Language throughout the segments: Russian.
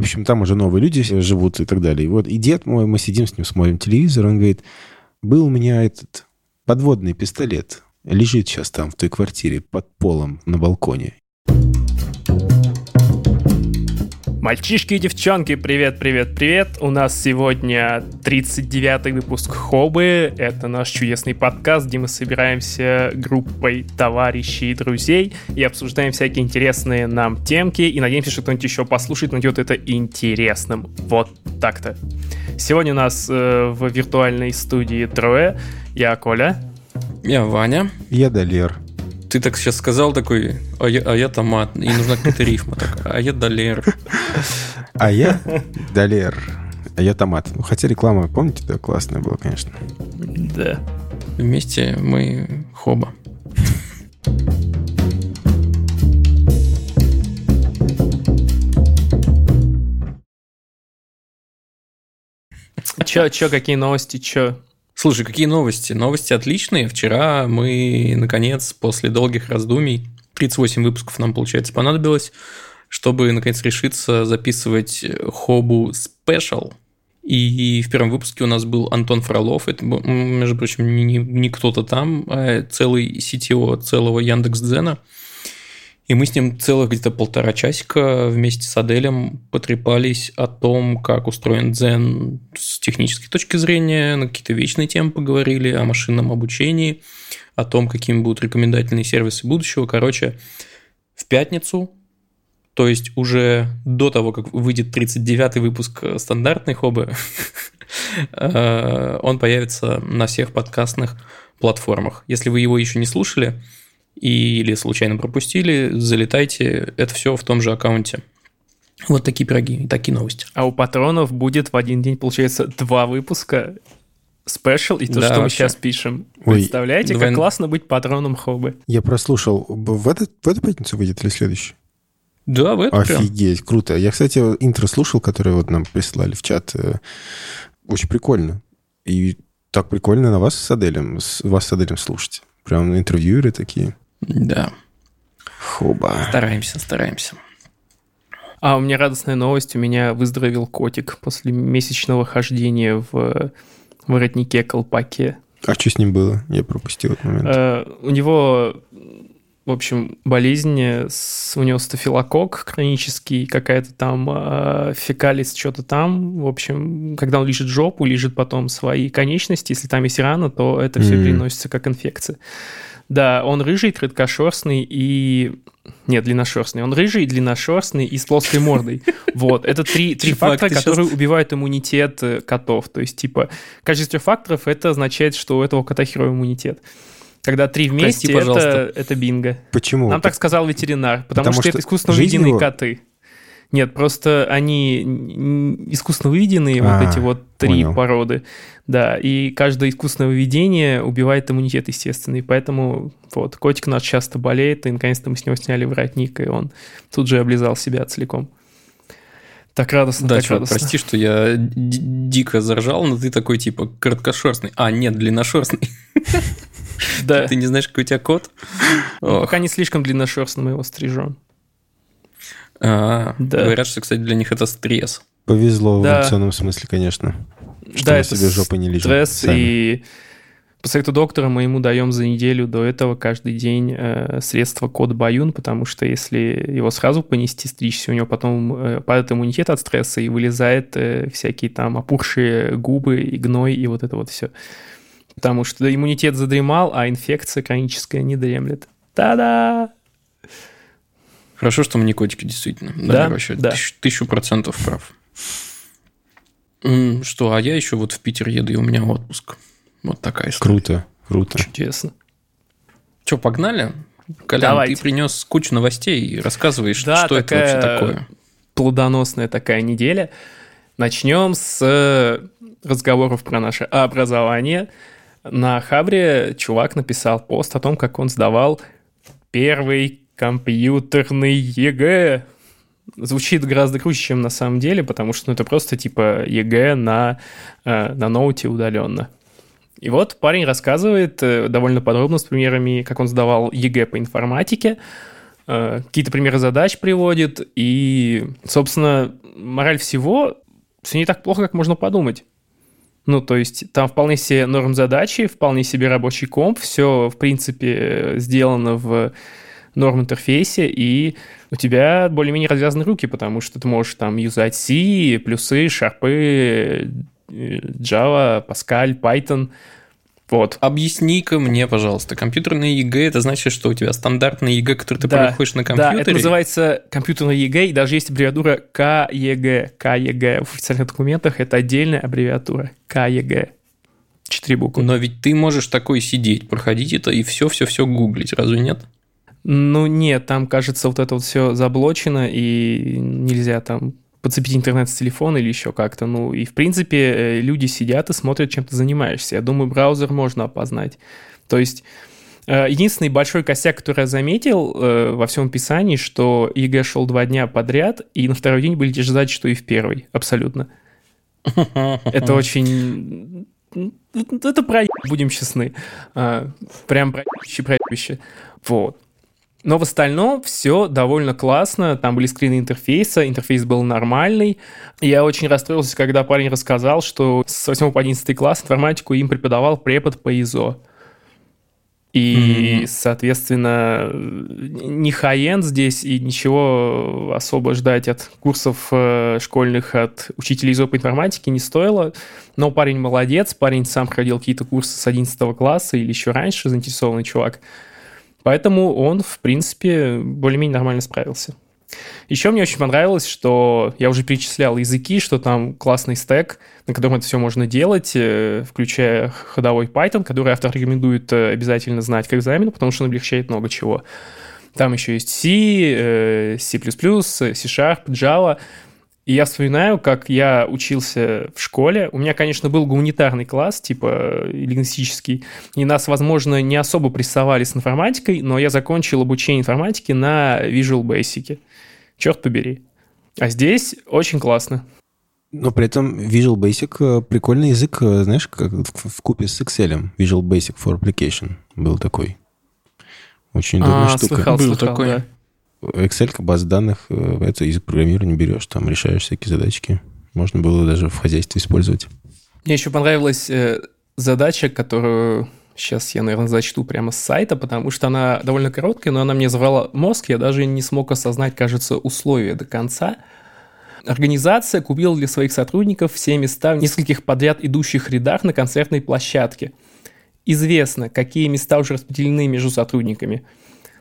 общем, там уже новые люди живут и так далее. И вот и дед мой, мы сидим с ним, смотрим телевизор, он говорит, был у меня этот подводный пистолет, лежит сейчас там в той квартире под полом на балконе. Мальчишки и девчонки, привет, привет, привет. У нас сегодня 39-й выпуск Хобы. Это наш чудесный подкаст, где мы собираемся группой товарищей и друзей и обсуждаем всякие интересные нам темки. И надеемся, что кто-нибудь еще послушает, найдет это интересным. Вот так-то. Сегодня у нас э, в виртуальной студии трое. Я Коля. Я Ваня. Я Далер. Ты так сейчас сказал такой, а я, а я томат, и нужна какая-то рифма. Так, а я долер. А я долер. А я томат. Ну, хотя реклама, помните, да, классная была, конечно. Да. Вместе мы хоба. Чё, чё, какие новости, чё? Слушай, какие новости? Новости отличные. Вчера мы, наконец, после долгих раздумий, 38 выпусков нам, получается, понадобилось, чтобы, наконец, решиться записывать Хобу Special. И в первом выпуске у нас был Антон Фролов. Это, между прочим, не, не кто-то там, а целый CTO целого Яндекс.Дзена. И мы с ним целых где-то полтора часика вместе с Аделем потрепались о том, как устроен Дзен с технической точки зрения, на какие-то вечные темы поговорили, о машинном обучении, о том, какими будут рекомендательные сервисы будущего. Короче, в пятницу, то есть уже до того, как выйдет 39-й выпуск стандартной хобы, он появится на всех подкастных платформах. Если вы его еще не слушали, или случайно пропустили, залетайте, это все в том же аккаунте. Вот такие пироги, такие новости. А у патронов будет в один день, получается, два выпуска спешл и то, да, что мы сейчас пишем. Ой, Представляете, давай... как классно быть патроном хобы. Я прослушал. В, этот, в эту пятницу выйдет или следующий? Да, в эту Офигеть, прям. круто. Я, кстати, интро слушал, которое вот нам прислали в чат. Э, очень прикольно. И так прикольно на вас с Аделем, вас с Аделем слушать. Прям интервьюеры такие. Да. Хуба. Стараемся, стараемся. А у меня радостная новость. У меня выздоровел котик после месячного хождения в воротнике колпаке. А что с ним было? Я пропустил этот момент. Э, у него, в общем, болезнь, с, у него стафилокок хронический, какая-то там э, фекалис, что-то там. В общем, когда он лежит жопу, лежит потом свои конечности, если там есть рана, то это все mm. переносится как инфекция. Да, он рыжий, краткошерстный и... Нет, длинношерстный. Он рыжий, длинношерстный и с плоской мордой. Вот, это три, три фактора, которые сейчас... убивают иммунитет э, котов. То есть, типа, качество факторов, это означает, что у этого кота херовый иммунитет. Когда три вместе, Прости, это, это бинго. Почему? Нам так сказал ветеринар, потому, потому что, что это искусственно выведенные его... коты. Нет, просто они искусственно выведенные, а, вот эти вот три понял. породы. Да, и каждое искусственное выведение убивает иммунитет, естественно. И поэтому вот котик наш часто болеет, и наконец-то мы с него сняли воротник, и он тут же облизал себя целиком. Так радостно, да, так чувак, радостно. прости, что я дико заржал, но ты такой, типа, короткошерстный. А, нет, длинношерстный. Да. Ты не знаешь, какой у тебя кот? Пока не слишком длинношерстный, мы его стрижем. А, да. Говорят, что, кстати, для них это стресс. Повезло в эволюционном смысле, конечно. Что да, мы себе жопы не лежим. Стресс сами. и по совету доктора мы ему даем за неделю до этого каждый день э, средство код Баюн, потому что если его сразу понести, стричься, у него потом э, падает иммунитет от стресса и вылезает э, всякие там опухшие губы и гной и вот это вот все. Потому что иммунитет задремал, а инфекция хроническая не дремлет. Та-да! Хорошо, что мы не котики, действительно. Да, да вообще да. Тысячу, тысячу процентов прав. Что, а я еще вот в Питер еду, и у меня отпуск. Вот такая история. Круто, круто. Чудесно. Что, погнали? Колян, Давайте. ты принес кучу новостей и рассказываешь, да, что это вообще такое. Плодоносная такая неделя. Начнем с разговоров про наше образование. На Хабре чувак написал пост о том, как он сдавал первый компьютерный ЕГЭ. Звучит гораздо круче, чем на самом деле, потому что ну, это просто типа ЕГЭ на, э, на ноуте удаленно. И вот парень рассказывает э, довольно подробно с примерами, как он сдавал ЕГЭ по информатике, э, какие-то примеры задач приводит, и, собственно, мораль всего, все не так плохо, как можно подумать. Ну, то есть там вполне себе норм задачи, вполне себе рабочий комп, все, в принципе, сделано в норм интерфейсе, и у тебя более-менее развязаны руки, потому что ты можешь там юзать C, плюсы, шарпы, Java, Pascal, Python. Вот. Объясни-ка мне, пожалуйста, компьютерное ЕГЭ, это значит, что у тебя стандартное ЕГЭ, которое ты да, проходишь на компьютере? Да, это называется компьютерное ЕГЭ, и даже есть аббревиатура КЕГЭ. КЕГЭ в официальных документах это отдельная аббревиатура. КЕГ. Четыре буквы. Но ведь ты можешь такой сидеть, проходить это и все-все-все гуглить, разве нет? Ну нет, там, кажется, вот это вот все заблочено, и нельзя там подцепить интернет с телефона или еще как-то. Ну, и, в принципе, э, люди сидят и смотрят, чем ты занимаешься. Я думаю, браузер можно опознать. То есть, э, единственный большой косяк, который я заметил э, во всем описании, что ЕГЭ шел два дня подряд, и на второй день были те же задачи, что и в первый. Абсолютно. Это очень... Это про будем честны. А, прям про проебище. Вот. Но в остальном все довольно классно. Там были скрины интерфейса, интерфейс был нормальный. Я очень расстроился, когда парень рассказал, что с 8 по 11 класс информатику им преподавал препод по ИЗО. И, mm-hmm. соответственно, не хай здесь, и ничего особо ждать от курсов э, школьных от учителей ИЗО по информатике не стоило. Но парень молодец, парень сам ходил какие-то курсы с 11 класса или еще раньше, заинтересованный чувак. Поэтому он, в принципе, более-менее нормально справился. Еще мне очень понравилось, что я уже перечислял языки, что там классный стек, на котором это все можно делать, э, включая ходовой Python, который автор рекомендует э, обязательно знать к экзамену, потому что он облегчает много чего. Там еще есть C, э, C++, C-Sharp, Java. И я вспоминаю, как я учился в школе. У меня, конечно, был гуманитарный класс, типа лингвистический, и нас, возможно, не особо прессовали с информатикой, но я закончил обучение информатики на Visual Basic. Черт побери. А здесь очень классно. Но при этом Visual Basic э, прикольный язык, э, знаешь, как в купе с Excel. Visual Basic for Application был такой. Очень удобная а, штука. Слыхал, был слыхал, такой. Да. Excel, баз данных, это язык программирования берешь, там решаешь всякие задачки. Можно было даже в хозяйстве использовать. Мне еще понравилась э, задача, которую сейчас я, наверное, зачту прямо с сайта, потому что она довольно короткая, но она мне заврала мозг, я даже не смог осознать, кажется, условия до конца. Организация купила для своих сотрудников все места в нескольких подряд идущих рядах на концертной площадке. Известно, какие места уже распределены между сотрудниками –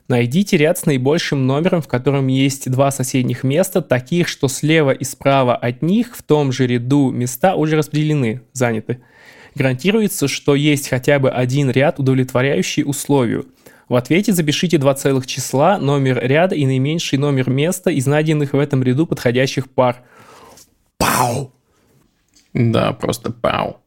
Найдите ряд с наибольшим номером, в котором есть два соседних места, таких, что слева и справа от них в том же ряду места уже распределены, заняты. Гарантируется, что есть хотя бы один ряд, удовлетворяющий условию. В ответе запишите два целых числа, номер ряда и наименьший номер места из найденных в этом ряду подходящих пар. Пау! Да, просто пау.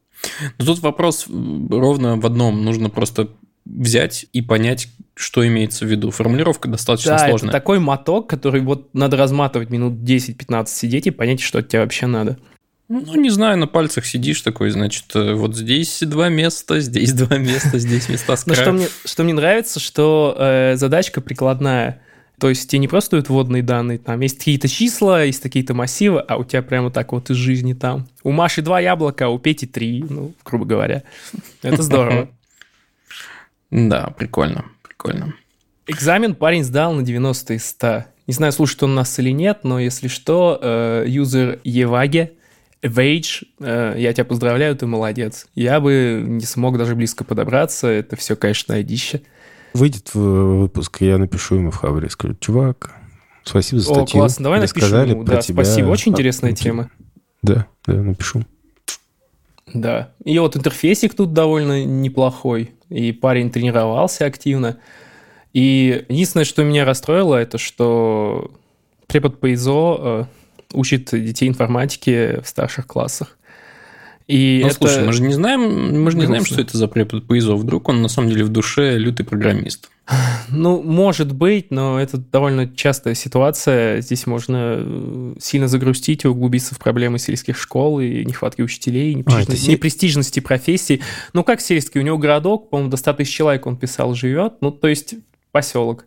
Но тут вопрос ровно в одном. Нужно просто взять и понять, что имеется в виду. Формулировка достаточно да, сложная. это такой моток, который вот надо разматывать минут 10-15 сидеть и понять, что от тебя вообще надо. Ну, не знаю, на пальцах сидишь такой, значит, э, вот здесь два места, здесь два места, здесь места с что мне, что мне нравится, что э, задачка прикладная. То есть тебе не просто дают вводные данные, там есть какие-то числа, есть какие-то массивы, а у тебя прямо так вот из жизни там. У Маши два яблока, а у Пети три, ну, грубо говоря. Это здорово. Да, прикольно, прикольно. Экзамен парень сдал на 90 из 100. Не знаю, слушает он нас или нет, но если что, э, юзер Еваге, Вейдж, э, я тебя поздравляю, ты молодец. Я бы не смог даже близко подобраться, это все, конечно, одище. Выйдет в выпуск, я напишу ему в Хабре, скажу, чувак, спасибо за статью. О, классно, давай напишу ему, да, тебя. спасибо, очень интересная а, тема. Да, да, напишу. Да, и вот интерфейсик тут довольно неплохой и парень тренировался активно. И единственное, что меня расстроило, это что препод по ИЗО э, учит детей информатики в старших классах. И ну, это... слушай, мы же не знаем, мы же не знаем, что это за препод по ИЗО. Вдруг он на самом деле в душе лютый программист. Ну, может быть, но это довольно частая ситуация. Здесь можно э, сильно загрустить и углубиться в проблемы сельских школ и нехватки учителей, непрестижности, а, непрестижности профессии. Ну, как сельский? У него городок, по-моему, до 100 тысяч человек, он писал, живет. Ну, то есть поселок.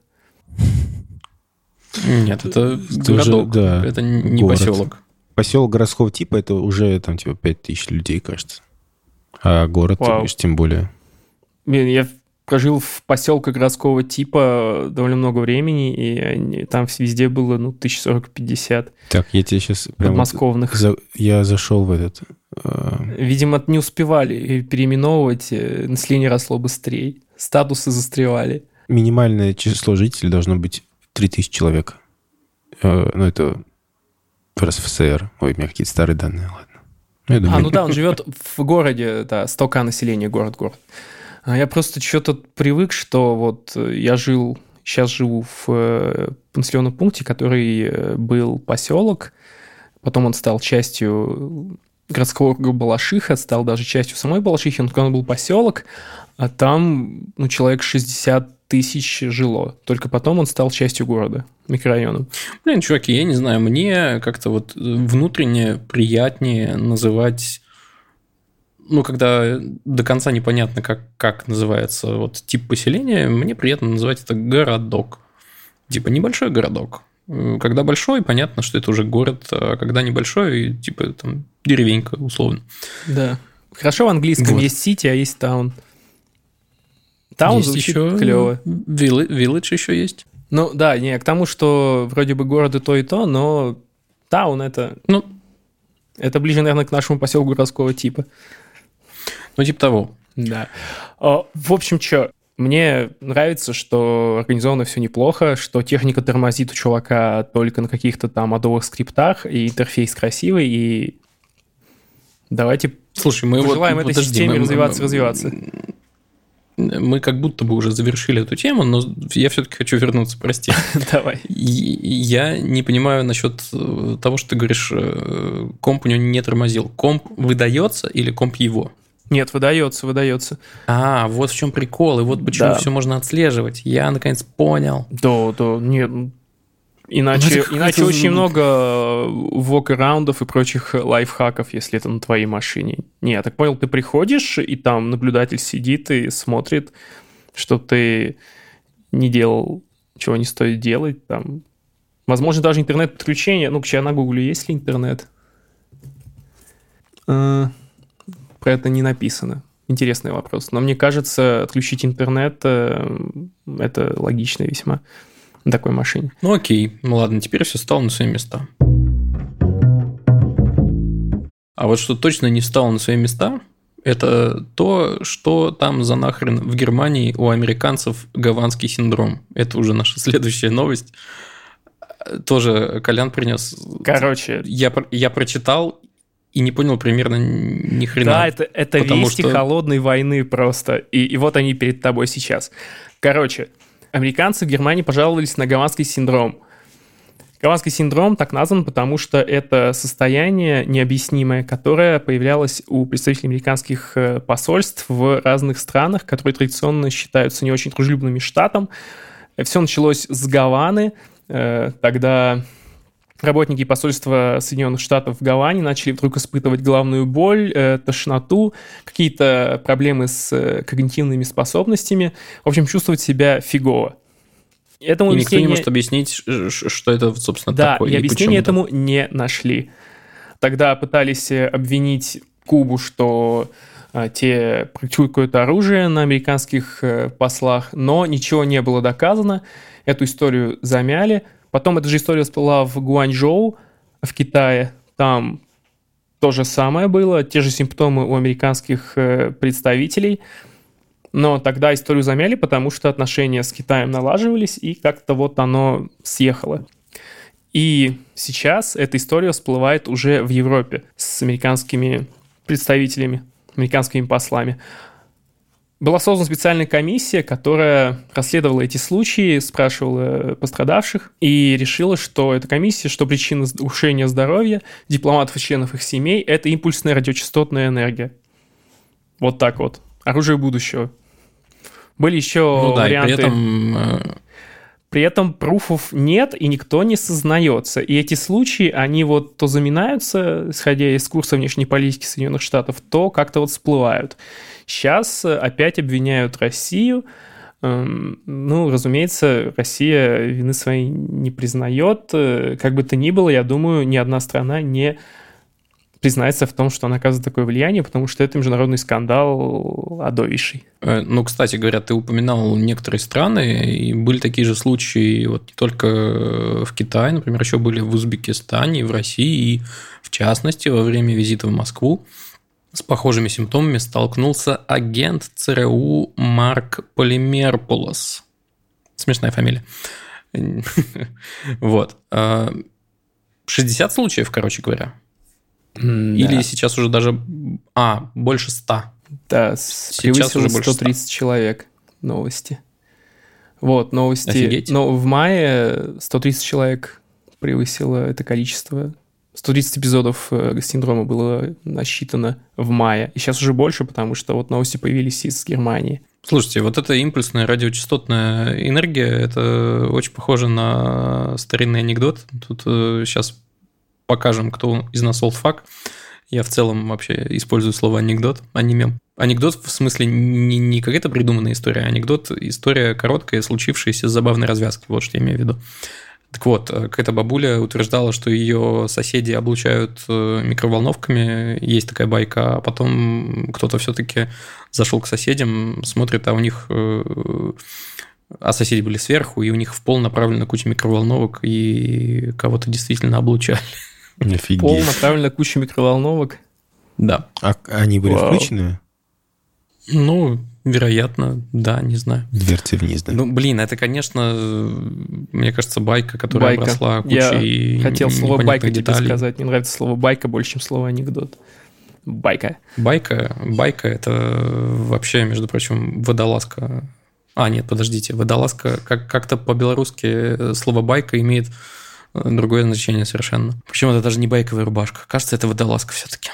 Нет, это, это городок, да, это не город. поселок. Поселок городского типа это уже там типа 5000 людей, кажется. А город, Вау. уж тем более. Блин, я прожил в поселке городского типа довольно много времени, и они- там везде было, ну, 1040-50 Так, я тебе сейчас вот подмосковных. за- Я зашел в этот... э, Видимо, не успевали переименовывать, э, население росло быстрее, статусы застревали. минимальное число жителей должно быть 3000 человек. Э, Ну, это в РСФСР. Ой, у меня какие-то старые данные, ладно. Ну, я А, думаю, ну да, он живет в городе, да, 100к населения, город-город. А я просто что-то привык, что вот э, я жил, сейчас живу в э, населенном пункте, который э, был поселок, потом он стал частью городского округа Балашиха, стал даже частью самой Балашихи, он, он был поселок, а там ну, человек 60 тысяч жило. Только потом он стал частью города, микрорайоном. Блин, чуваки, я не знаю, мне как-то вот внутренне приятнее называть ну, когда до конца непонятно, как, как называется вот тип поселения, мне приятно называть это городок. Типа небольшой городок. Когда большой, понятно, что это уже город, а когда небольшой, типа там деревенька, условно. Да. Хорошо в английском Вот. есть сити, а есть таун. Таун Есть звучит еще клево. Village еще есть. Ну да, не, к тому, что вроде бы город и то, и то, но таун это, Ну, это ближе, наверное, к нашему поселку городского типа. ну типа того. Да. А, В общем, что, мне нравится, что организовано все неплохо, что техника тормозит у чувака только на каких-то там адовых скриптах, и интерфейс красивый, и давайте Слушай, мы пожелаем вот... этой подожди, системе мы- развиваться, мы- развиваться. Мы как будто бы уже завершили эту тему, но я все-таки хочу вернуться, прости. Давай. Я не понимаю насчет э, того, что ты говоришь, э, комп у него не тормозил. Комп выдается или комп его? Нет, выдается, выдается. А, вот в чем прикол, и вот почему Да. все можно отслеживать. Я наконец понял. Да, да, нет. Иначе, это иначе какой-то очень много вок-араундов и прочих лайфхаков, если это на твоей машине. Не, я так понял, ты приходишь, и там наблюдатель сидит и смотрит, что ты не делал, чего не стоит делать. Там. Возможно, даже интернет-подключение. Ну, я на гугле, есть ли интернет? Э, Про это не написано. Интересный вопрос. Но мне кажется, отключить интернет э, это логично весьма на такой машине. Ну окей, ну ладно, теперь все стало на свои места. А вот что точно не встало на свои места, это то, что там за нахрен в Германии у американцев гаванский синдром. Это уже наша следующая новость. Тоже Колян принес. Короче, Я, я прочитал и не понял примерно ни хрена. да, это, это вести что- холодной войны просто. И, и вот они перед тобой сейчас. Короче, американцы в Германии пожаловались на гаванский синдром. Гаванский синдром так назван, потому что это состояние необъяснимое, которое появлялось у представителей американских э, посольств в разных странах, которые традиционно считаются не очень дружелюбными штатом. Все началось с Гаваны, э, тогда работники посольства Соединенных Штатов в Гаване начали вдруг испытывать головную боль, э, тошноту, какие-то проблемы с э, когнитивными способностями, в общем, чувствовать себя фигово. Этому И никто не объяснение- может объяснить, что это, собственно, да, такое. и объяснения почему, да. этому не нашли. Тогда пытались э, обвинить Кубу, что а, те практикуют какое-то оружие на американских э, послах, но ничего не было доказано. Эту историю замяли. Потом эта же история всплыла в Гуанчжоу, в Китае. Там то же самое было, те же симптомы у американских э, представителей. Но тогда историю замяли, потому что отношения с Китаем налаживались, и как-то вот оно съехало. И сейчас эта история всплывает уже в Европе с американскими представителями, американскими послами. Была создана специальная комиссия, которая расследовала эти случаи, спрашивала пострадавших и решила, что эта комиссия, что причина ухудшения здоровья дипломатов и членов их семей – это импульсная радиочастотная энергия. Вот так вот. Оружие будущего. Были еще Ну да, варианты... и при этом э, При этом пруфов нет, и никто не сознается. И эти случаи, они вот то заминаются, исходя из курса внешней политики Соединенных Штатов, то как-то вот всплывают. Сейчас опять обвиняют Россию Эм, ну, разумеется, Россия вины своей не признает. Э, как бы то ни было, я думаю, ни одна страна не признается в том, что она оказывает такое влияние, потому что это международный скандал адовейший. Э, ну, кстати говоря, ты упоминал некоторые страны, и были такие же случаи вот не только в Китае, например, еще были в Узбекистане, в России, и в частности, во время визита в Москву с похожими симптомами столкнулся агент ЦРУ Марк Полимерпулос. Смешная фамилия. Вот. 60 э, случаев, короче говоря. Или сейчас уже даже... А, больше 100. Да, сейчас уже больше 130 100. человек. Новости. Вот, новости. Офигеть. Но в мае 130 человек превысило это количество 130 эпизодов э, синдрома было насчитано в мае. И сейчас уже больше, потому что вот новости появились из Германии. Слушайте, вот эта импульсная радиочастотная энергия, это очень похоже на старинный анекдот. Тут сейчас э, покажем, кто из нас олдфак. Я в целом вообще использую слово анекдот, а не мем. Анекдот в смысле не, не какая-то придуманная история, а анекдот – история короткая, случившаяся с забавной развязкой. Вот что я имею в виду. Так вот, э, какая-то бабуля утверждала, что ее соседи облучают э, микроволновками. Есть такая байка, а потом кто-то все-таки зашел к соседям, смотрит, а у них э, а соседи были сверху, и у них в пол направлена куча микроволновок, и кого-то действительно облучали. Офигеть. Пол направлена куча микроволновок? Да. А они были Вау. включены? Ну, Вероятно, да, не знаю. Дверцы вниз, да. Ну, блин, это, конечно, мне кажется, байка, которая байка. обросла кучей Я хотел слово байка деталей. тебе сказать. Мне нравится слово байка больше, чем слово анекдот. Байка. Байка, байка это вообще, между прочим, водолазка. А, нет, подождите, водолазка, как- как-то по-белорусски слово байка имеет другое значение совершенно. Причем это даже не байковая рубашка. Кажется, это водолазка все-таки.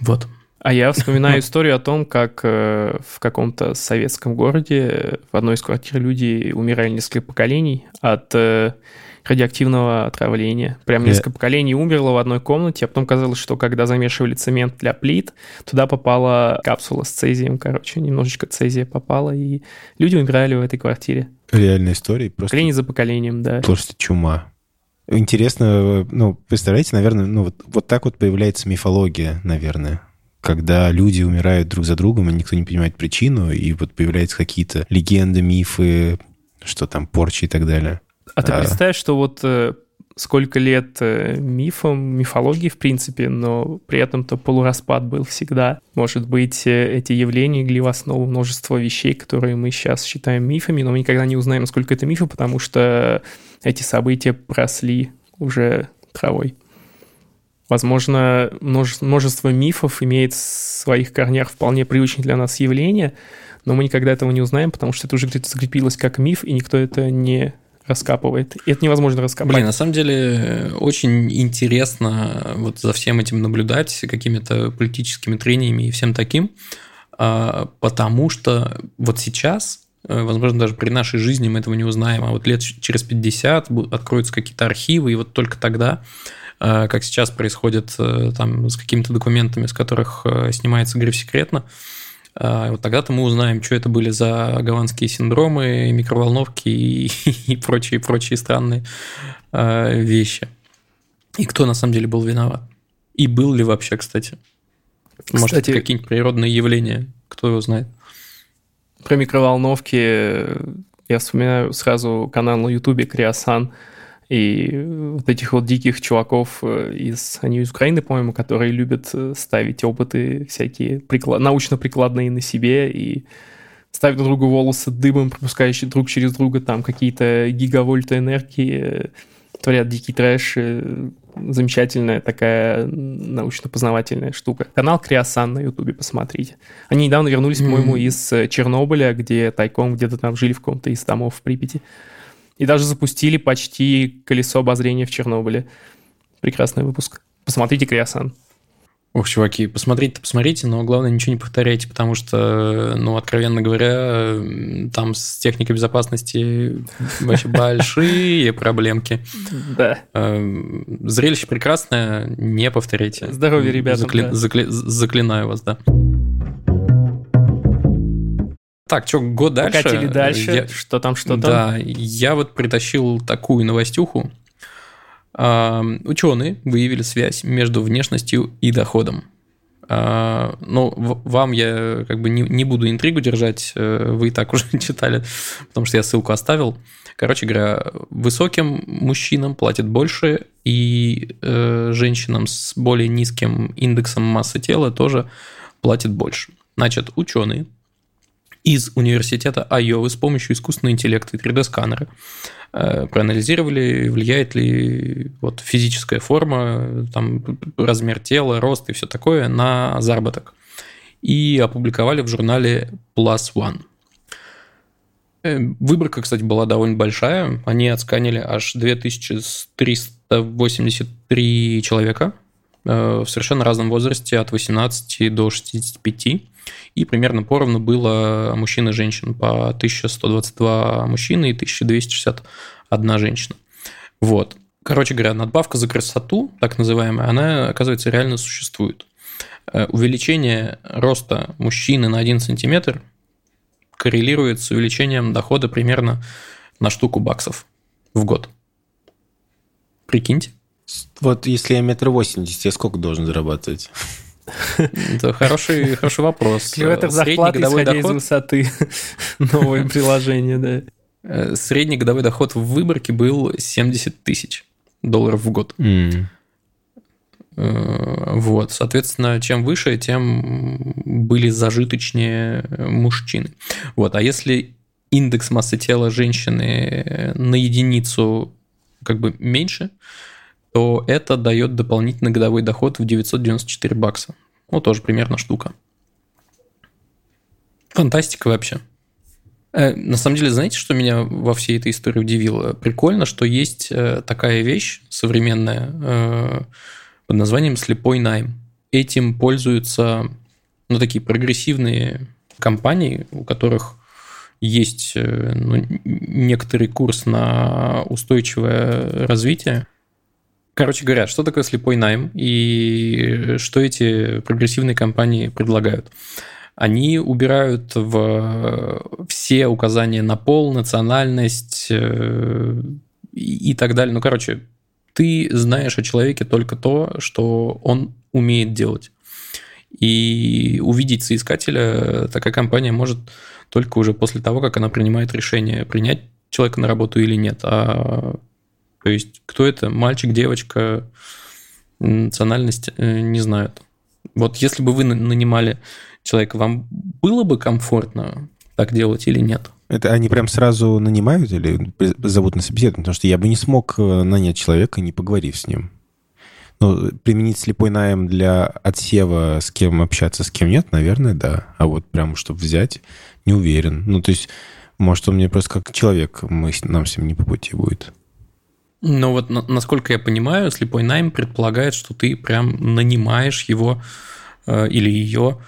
Вот. А я вспоминаю историю о том, как э, в каком-то советском городе в одной из квартир люди умирали несколько поколений от э, радиоактивного отравления. Прям э. несколько поколений умерло в одной комнате, а потом казалось, что когда замешивали цемент для плит, туда попала капсула с цезием, короче, немножечко цезия попала, и люди умирали в этой квартире. Реальная история. Просто... Поколение за поколением, да. Просто чума. Интересно, ну, представляете, наверное, ну, вот, вот так вот появляется мифология, наверное когда люди умирают друг за другом, и никто не понимает причину, и вот появляются какие-то легенды, мифы, что там, порчи и так далее. А ты представь, что вот э, сколько лет э, мифам, мифологии, в принципе, но при этом-то полураспад был всегда. Может быть, э, эти явления легли в основу множества вещей, которые мы сейчас считаем мифами, но мы никогда не узнаем, насколько это мифы, потому что эти события просли уже травой. Возможно, множество мифов имеет в своих корнях вполне привычные для нас явления, но мы никогда этого не узнаем, потому что это уже где-то закрепилось как миф, и никто это не раскапывает. И это невозможно раскапать. Блин, на самом деле очень интересно вот за всем этим наблюдать, какими-то политическими трениями и всем таким, а, потому что вот сейчас э, возможно, даже при нашей жизни мы этого не узнаем, а вот лет через 50 откроются какие-то архивы, и вот только тогда Э, как сейчас происходит э, там с какими-то документами, с которых снимается гриф секретно, вот тогда-то мы узнаем, что это были за гаванские синдромы, микроволновки и, и прочие, прочие странные вещи. И кто на самом деле был виноват. И был ли вообще, кстати. Может, кстати, какие-нибудь природные явления, кто его знает. Про микроволновки я вспоминаю сразу канал на Ютубе Криосан, и вот этих вот диких чуваков э, из, они из Украины, по-моему, которые любят э, ставить опыты всякие приклад, научно-прикладные на себе и ставить друг другу волосы дымом, пропускающие друг через друга там какие-то гигавольты энергии, э, творят дикий трэш, замечательная такая научно-познавательная штука. Канал Криосан на Ютубе, посмотрите. Они недавно вернулись, mm-hmm. по-моему, из Чернобыля, где тайком где-то там жили в каком-то из домов в Припяти. И даже запустили почти колесо обозрения в Чернобыле. Прекрасный выпуск. Посмотрите Криосан. Ох, чуваки, посмотрите посмотрите, но главное ничего не повторяйте, потому что, ну, откровенно говоря, там с техникой безопасности вообще большие проблемки. Да. Эм, зрелище прекрасное, не повторяйте. Здоровья, ребята. Заклинаю вас, да. Так, что, год дальше? Покатили дальше. Я, что там, что там? Да, я вот притащил такую новостюху. А, ученые выявили связь между внешностью и доходом. А, ну, вам я как бы не, не буду интригу держать, э, вы и так уже читали, потому что я ссылку оставил. Короче говоря, высоким мужчинам платят больше, и э, женщинам с более низким индексом массы тела тоже платят больше. Значит, ученые из университета Айовы с помощью искусственного интеллекта и 3D-сканера э, проанализировали, влияет ли вот физическая форма, там, размер тела, рост и все такое на заработок. И опубликовали в журнале Plus One. Э, выборка, кстати, была довольно большая. Они отсканили аж 2383 человека э, в совершенно разном возрасте, от 18 до 65 и примерно поровну было мужчин и женщин, по 1122 мужчины и 1261 женщина. Вот. Короче говоря, надбавка за красоту, так называемая, она, оказывается, реально существует. Э, увеличение роста мужчины на 1 сантиметр коррелирует с увеличением дохода примерно на штуку баксов в год. Прикиньте. Вот если я метр восемьдесят, я сколько должен зарабатывать? Это хороший, хороший вопрос. Километр зарплаты, исходя доход... из высоты. Новое приложение, да. Э, средний годовой доход в выборке был 70 тысяч долларов в год. Mm. Вот, соответственно, чем выше, тем были зажиточнее мужчины. Вот, а если индекс массы тела женщины на единицу как бы меньше, то это дает дополнительный годовой доход в 994 бакса. Ну, тоже примерно штука. Фантастика вообще. Э, на самом деле, знаете, что меня во всей этой истории удивило? Прикольно, что есть э, такая вещь современная э, под названием слепой найм. Этим пользуются ну, такие прогрессивные компании, у которых есть ну, некоторый курс на устойчивое развитие. Короче говоря, что такое слепой найм и что эти прогрессивные компании предлагают? Они убирают в все указания на пол, национальность э, и так далее. Ну, короче, ты знаешь о человеке только то, что он умеет делать. И увидеть соискателя такая компания может только уже после того, как она принимает решение, принять человека на работу или нет. А то есть, кто это, мальчик, девочка, национальность, э, не знают. Вот если бы вы нанимали человека, вам было бы комфортно так делать или нет? Это они прям сразу нанимают или зовут на собеседование? Потому что я бы не смог э, нанять человека, не поговорив с ним. Ну, применить слепой найм для отсева, с кем общаться, с кем нет, наверное, да. А вот прям, чтобы взять, не уверен. Ну, то есть, может, он мне просто как человек, мы, нам с ним не по пути будет. Но вот насколько я понимаю, слепой найм предполагает, что ты прям нанимаешь его э, или ее,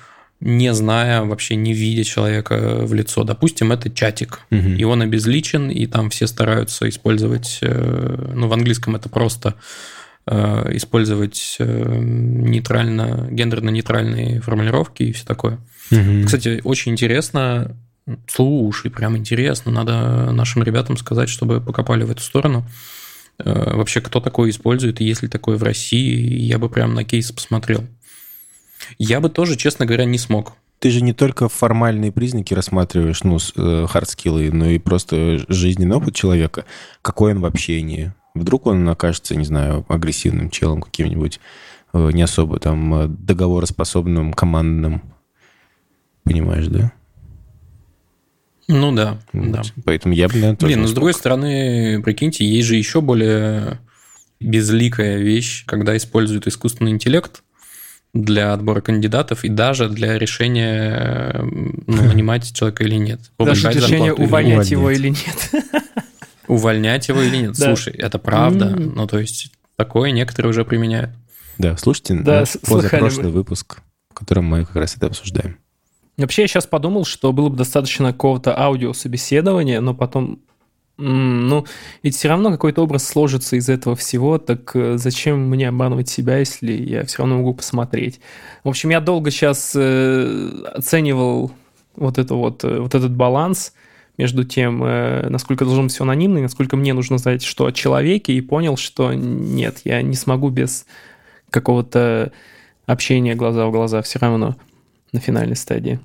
не зная, вообще не видя человека в лицо. Допустим, это чатик, угу. и он обезличен, и там все стараются использовать, э, ну, в английском это просто э, использовать нейтрально, гендерно-нейтральные формулировки и все такое. Угу. Кстати, очень интересно, слушай, прям интересно, надо нашим ребятам сказать, чтобы покопали в эту сторону. Э, вообще кто такое использует, и есть ли такое в России, я бы прям на кейс посмотрел. Я бы тоже, честно говоря, не смог. Ты же не только формальные признаки рассматриваешь, ну, хардскиллы, э, но и просто жизненный опыт человека, какой он в общении. Вдруг он окажется, не знаю, агрессивным челом каким-нибудь, э, не особо там договороспособным, командным. Понимаешь, да? Ну да, вот. да. Поэтому я бы, наверное, тоже Блин, но с другой стороны, прикиньте, есть же еще более безликая вещь, когда используют искусственный интеллект для отбора кандидатов и даже для решения, ну, нанимать человека или нет. Даже решение увольнять его или нет. Увольнять его или нет. Слушай, это правда. Ну, то есть, такое некоторые уже применяют. Да, слушайте да, позапрошлый выпуск, в котором мы как раз это обсуждаем. Вообще, я сейчас подумал, что было бы достаточно какого-то аудиособеседования, но потом ну, ведь все равно какой-то образ сложится из этого всего, так э, зачем мне обманывать себя, если я все равно могу посмотреть? В общем, я долго сейчас э, оценивал вот, это вот, э, вот этот баланс между тем, насколько должен быть все анонимно, и насколько мне нужно знать, что о человеке, и понял, что нет, я не смогу без какого-то общения глаза в глаза все равно на финальной стадии.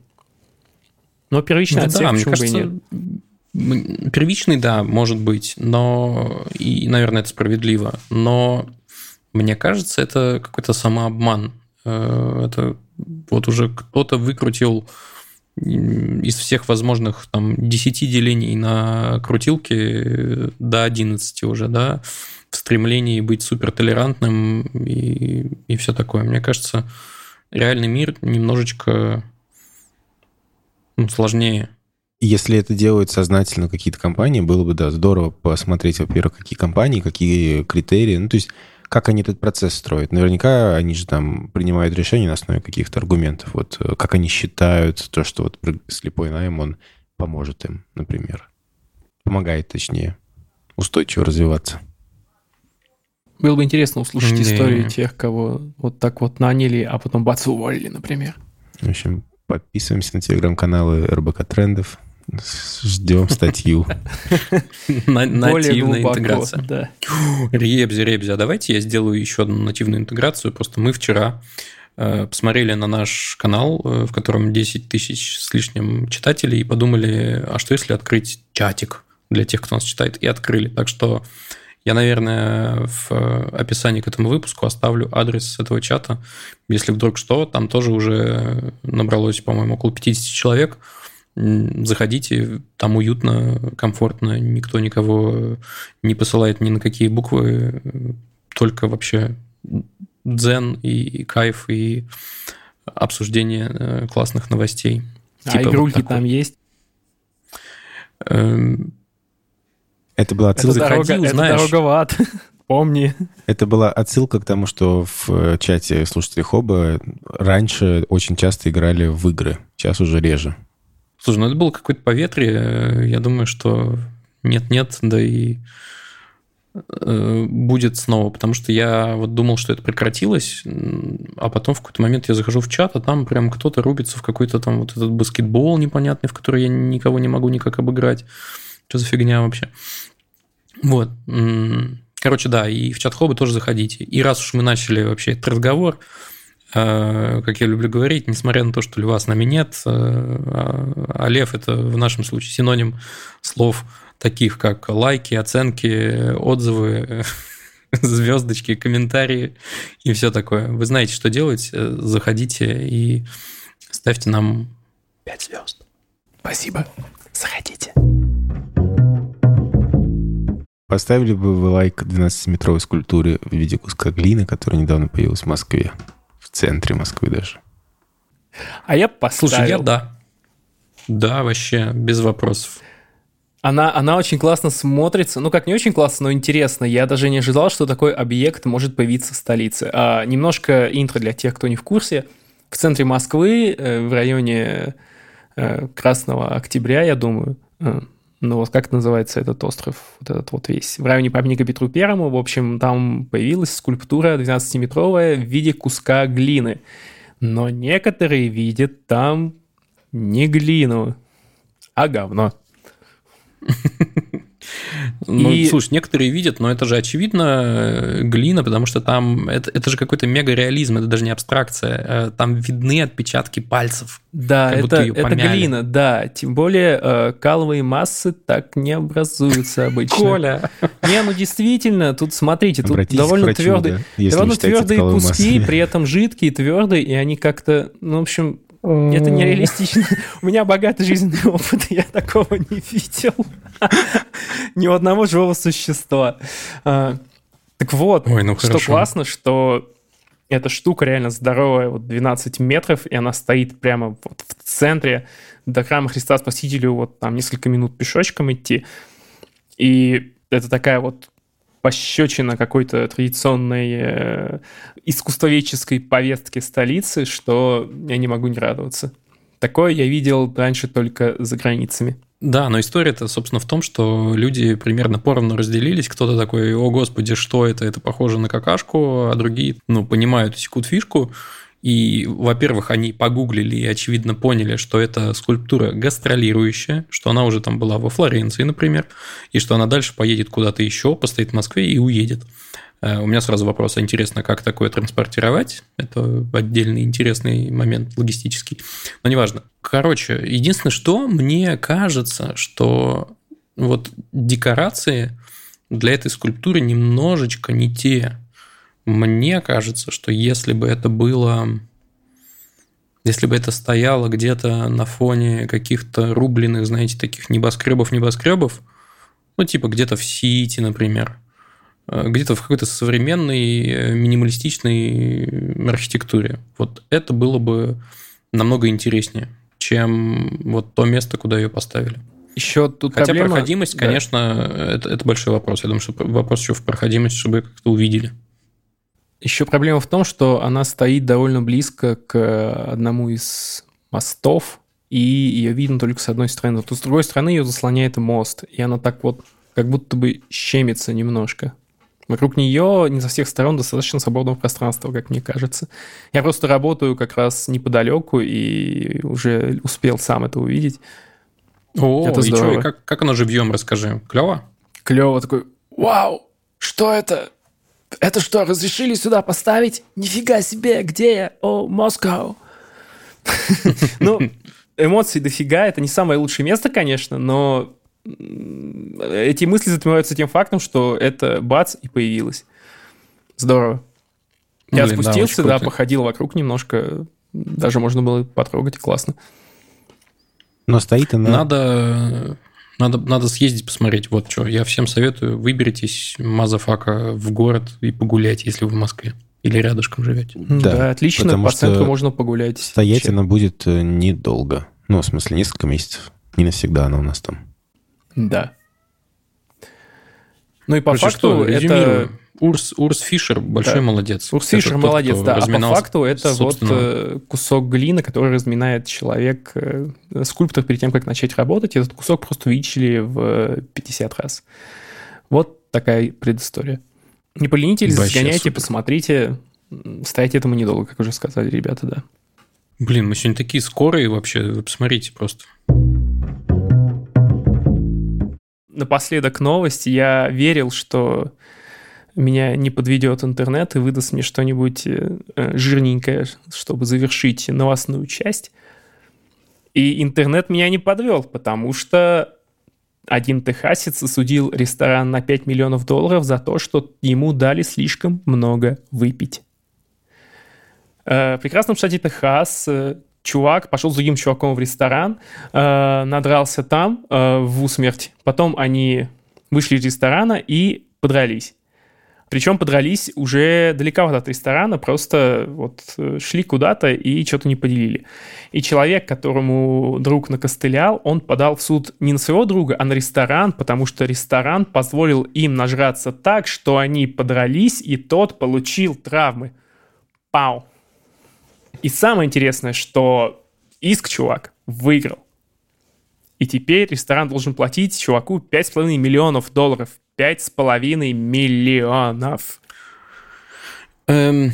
Но первичный ну, отсек, да, почему кажется, нет? Первичный, да, может быть, но и, наверное, это справедливо. Но мне кажется, это какой-то самообман. Э, это вот уже кто-то выкрутил из всех возможных там 10 делений на крутилке до 11 уже, да, в стремлении быть супер толерантным и, и все такое. Мне кажется, реальный мир немножечко ну, сложнее. Если это делают сознательно какие-то компании, было бы, да, здорово посмотреть, во-первых, какие компании, какие критерии. Ну, то есть как они этот процесс строят. Наверняка они же там принимают решения на основе каких-то аргументов. Вот э, как они считают то, что вот слепой найм, он поможет им, например. Помогает, точнее, устойчиво развиваться. Было бы интересно услышать Не. историю тех, кого вот так вот наняли, а потом бац, уволили, например. В общем, подписываемся на телеграм-каналы РБК Трендов. Ждем статью. Нативная интеграция. Ребзи, Ребзи, а давайте я сделаю еще одну нативную интеграцию. Просто мы вчера э, посмотрели на наш канал, э, в котором 10 тысяч с лишним читателей, и подумали, а что если открыть чатик для тех, кто нас читает, и открыли. Так что я, наверное, в описании к этому выпуску оставлю адрес этого чата. Если вдруг что, там тоже уже набралось, по-моему, около 50 человек – заходите, там уютно, комфортно, никто никого не посылает ни на какие буквы, только вообще дзен и кайф и обсуждение э, классных новостей. А типа игрульки вот там есть? Это была отсылка. Это, дорога, Заходи, это дороговат. Помни. Это была отсылка к тому, что в чате слушателей Хоба раньше очень часто играли в игры. Сейчас уже реже. Слушай, ну это было какое-то поветрие. Я думаю, что нет-нет, да и э, будет снова, потому что я вот думал, что это прекратилось, а потом в какой-то момент я захожу в чат, а там прям кто-то рубится в какой-то там вот этот баскетбол непонятный, в который я никого не могу никак обыграть. Что за фигня вообще? Вот. Короче, да, и в чат хобы тоже заходите. И раз уж мы начали вообще этот разговор, Э, как я люблю говорить, несмотря на то, что льва с нами нет, э, а лев – это в нашем случае синоним слов таких, как лайки, оценки, отзывы, звездочки, комментарии и все такое. Вы знаете, что делать. Э, заходите и ставьте нам 5 звезд. Спасибо. Заходите. Поставили бы вы лайк 12-метровой скульптуре в виде куска глины, которая недавно появилась в Москве? центре Москвы даже. А я поставил. Слушай, я да. Да, вообще, без вопросов. Она, она очень классно смотрится. Ну, как не очень классно, но интересно. Я даже не ожидал, что такой объект может появиться в столице. А, немножко интро для тех, кто не в курсе. В центре Москвы, э, в районе э, Красного Октября, я думаю, э, ну вот как называется этот остров, вот этот вот весь, в районе памятника Петру Первому, в общем, там появилась скульптура 12-метровая в виде куска глины. Но некоторые видят там не глину, а говно. Ну, и... слушай, некоторые видят, но это же очевидно э, глина, потому что там это, это же какой-то мега-реализм, это даже не абстракция. Э, там видны отпечатки пальцев. Да, это, это глина, да. Тем более э, каловые массы так не образуются обычно. Коля! Не, ну действительно, тут смотрите, тут Обратитесь довольно врачу, твердые, да, довольно твердые куски, массами. при этом жидкие, твердые, и они как-то, ну, в общем, это нереалистично. У меня богатый жизненный опыт, я такого не видел. Ни у одного живого существа. А, так вот, Ой, ну что классно, что эта штука реально здоровая, вот 12 метров, и она стоит прямо вот в центре до храма Христа Спасителя, вот там несколько минут пешочком идти. И это такая вот пощечина какой-то традиционной э, искусствоведческой повестки столицы, что я не могу не радоваться. Такое я видел раньше только за границами. Да, но история-то, собственно, в том, что люди примерно поровну разделились. Кто-то такой, о господи, что это, это похоже на какашку, а другие, ну, понимают, секут фишку И, во-первых, они погуглили и, очевидно, поняли, что это скульптура гастролирующая, что она уже там была во Флоренции, например, и что она дальше поедет куда-то еще, постоит в Москве и уедет. Э, у меня сразу вопрос, интересно, как такое транспортировать? Это отдельный интересный момент логистический. Но неважно. Короче, единственное, что мне кажется, что вот декорации для этой скульптуры немножечко не те. Мне кажется, что если бы это было... Если бы это стояло где-то на фоне каких-то рубленых, знаете, таких небоскребов-небоскребов, ну, типа где-то в Сити, например, Э, где-то в какой-то современной э, минималистичной архитектуре. Вот это было бы намного интереснее, чем вот то место, куда ее поставили. Еще тут Хотя проблема... проходимость, да. конечно, это, это большой вопрос. Я думаю, что вопрос еще в проходимости, чтобы как-то увидели. Еще проблема в том, что она стоит довольно близко к одному из мостов, и ее видно только с одной стороны. То с другой стороны ее заслоняет мост, и она так вот как будто бы щемится немножко. Вокруг нее не со всех сторон достаточно свободного пространства, как мне кажется. Я просто работаю как раз неподалеку и уже успел сам это увидеть. О, это и что, как, как оно живьем, расскажи. Клево? Клево, такой, вау, что это? Это что, разрешили сюда поставить? Нифига себе, где я? О, Москва. Ну, эмоций дофига, это не самое лучшее место, конечно, но эти мысли затмеваются тем фактом, что это бац и появилось. Здорово. Я Блин, спустился, да, да, походил вокруг немножко. Даже можно было потрогать, классно. Но стоит она... Надо, надо, надо съездить посмотреть. Вот что. Я всем советую. Выберитесь, motherfucker, в город и погулять, если вы в Москве. Или рядышком живете. Да, да отлично. По центру можно погулять. Стоять Вообще. она будет э, недолго. Ну, в смысле, несколько месяцев. Не навсегда она у нас там. Да. Ну и по Короче, факту что, это... Урс, Урс Фишер большой да. молодец. Урс Фишер молодец, да. А по факту это собственно... вот э, кусок глины, который разминает человек, э, скульптор перед тем, как начать работать. Этот кусок просто увеличили в 50 раз. Вот такая предыстория. Не поленитесь, сгоняйте, супер. посмотрите. Стоять этому недолго, как уже сказали ребята, да. Блин, мы сегодня такие скорые вообще. Вы посмотрите просто напоследок новость. Я верил, что меня не подведет интернет и выдаст мне что-нибудь э, жирненькое, чтобы завершить новостную часть. И интернет меня не подвел, потому что один техасец осудил ресторан на 5 миллионов долларов за то, что ему дали слишком много выпить. Э, в прекрасном штате Техас э, чувак пошел с другим чуваком в ресторан, э, надрался там э, в усмерть. Потом они вышли из ресторана и подрались. Причем подрались уже далековато от ресторана, просто вот э, шли куда-то и что-то не поделили. И человек, которому друг накостылял, он подал в суд не на своего друга, а на ресторан, потому что ресторан позволил им нажраться так, что они подрались, и тот получил травмы. Пау. И самое интересное, что иск чувак выиграл. И теперь ресторан должен платить чуваку 5,5 миллионов долларов. 5,5 миллионов. Эм,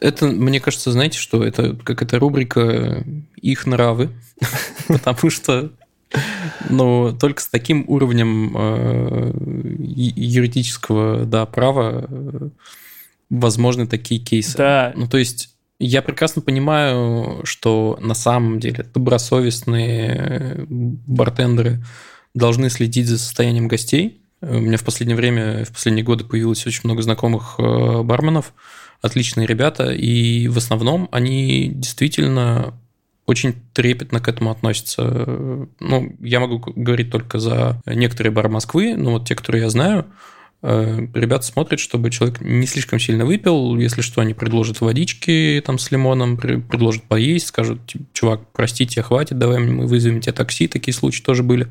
это, мне кажется, знаете, что это как эта рубрика «Их нравы», потому что ну, только с таким уровнем э, юридического да, права э, возможны такие кейсы. Да. Ну, то есть я прекрасно понимаю, что на самом деле добросовестные бартендеры должны следить за состоянием гостей. У меня в последнее время, в последние годы появилось очень много знакомых э, барменов, отличные ребята, и в основном они действительно очень трепетно к этому относятся. Ну, я могу говорить только за некоторые бары Москвы, но вот те, которые я знаю, Э, ребята смотрят, чтобы человек не слишком сильно выпил. Если что, они предложат водички там с лимоном, предложат поесть, скажут, чувак, простите, хватит, давай мы вызовем тебе такси. Такие случаи тоже были.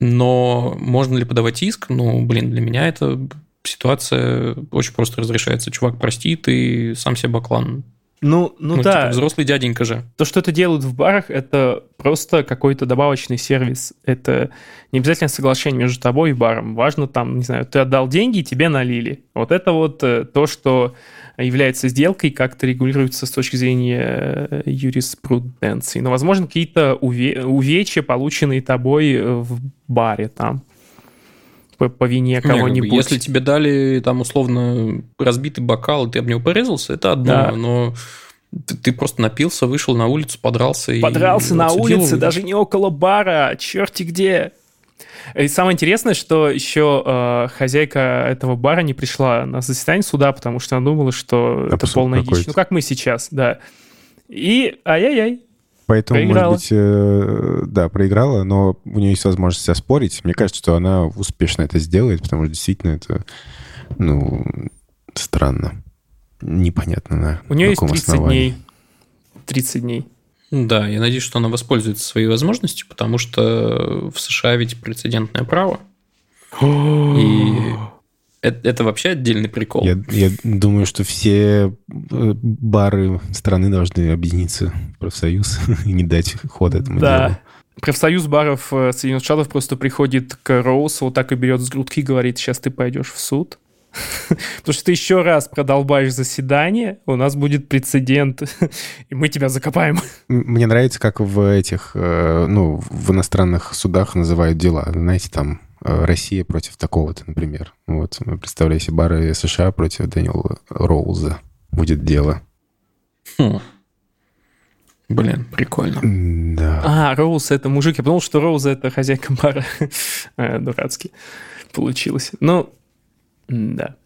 Но можно ли подавать иск? Ну, блин, для меня это ситуация очень просто разрешается. Чувак, прости, ты сам себе баклан Ну, ну, Ну, да. типа, взрослый дяденька же. То, что это делают в барах, это просто какой-то добавочный сервис. Это не обязательно соглашение между тобой и баром. Важно там, не знаю, ты отдал деньги, и тебе налили. Вот это вот э, то, что является сделкой, как-то регулируется с точки зрения э, юриспруденции. Но, возможно, какие-то уве- увечья, полученные тобой э, в баре там по, по вине Не, как бы, кого-нибудь. Если тебе дали там условно разбитый бокал, и ты об него порезался, это одно, Да. но ты, ты просто напился, вышел на улицу, подрался и Подрался на отсудил. улице, даже не около бара, черти где. И самое интересное, что еще э, хозяйка этого бара не пришла на заседание суда, потому что она думала, что это Абсурд полная дичь. Ну, как мы сейчас, да. И ай-яй-яй. Поэтому, Проиграла. может быть, э, да, проиграла, но у нее есть возможность оспорить. Мне кажется, что она успешно это сделает, потому что действительно это, ну, странно. Непонятно на У нее есть каком 30 основании. дней. 30 дней. Да, я надеюсь, что она воспользуется своей возможностью, потому что в США ведь прецедентное право. И это, это вообще отдельный прикол. Я, я думаю, что все э, бары страны должны объединиться в профсоюз и не дать ход этому делу. Да. Профсоюз баров э, Соединенных Штатов просто приходит к Роуз, вот так и берет с грудки, говорит, сейчас ты пойдешь в суд. Потому что ты еще раз продолбаешь заседание, у нас будет прецедент, и мы тебя закопаем. Мне нравится, как в этих, э, ну, в иностранных судах называют дела. Знаете, там Россия против такого-то, например. Вот, ну, представляю себе, бары США против Дэниела Роуза будет дело. Хм. Блин, прикольно. Да. А, Роуз это мужик. Я подумал, что Роуз это хозяйка бара. Э, Дурацкий получилось. Ну, да.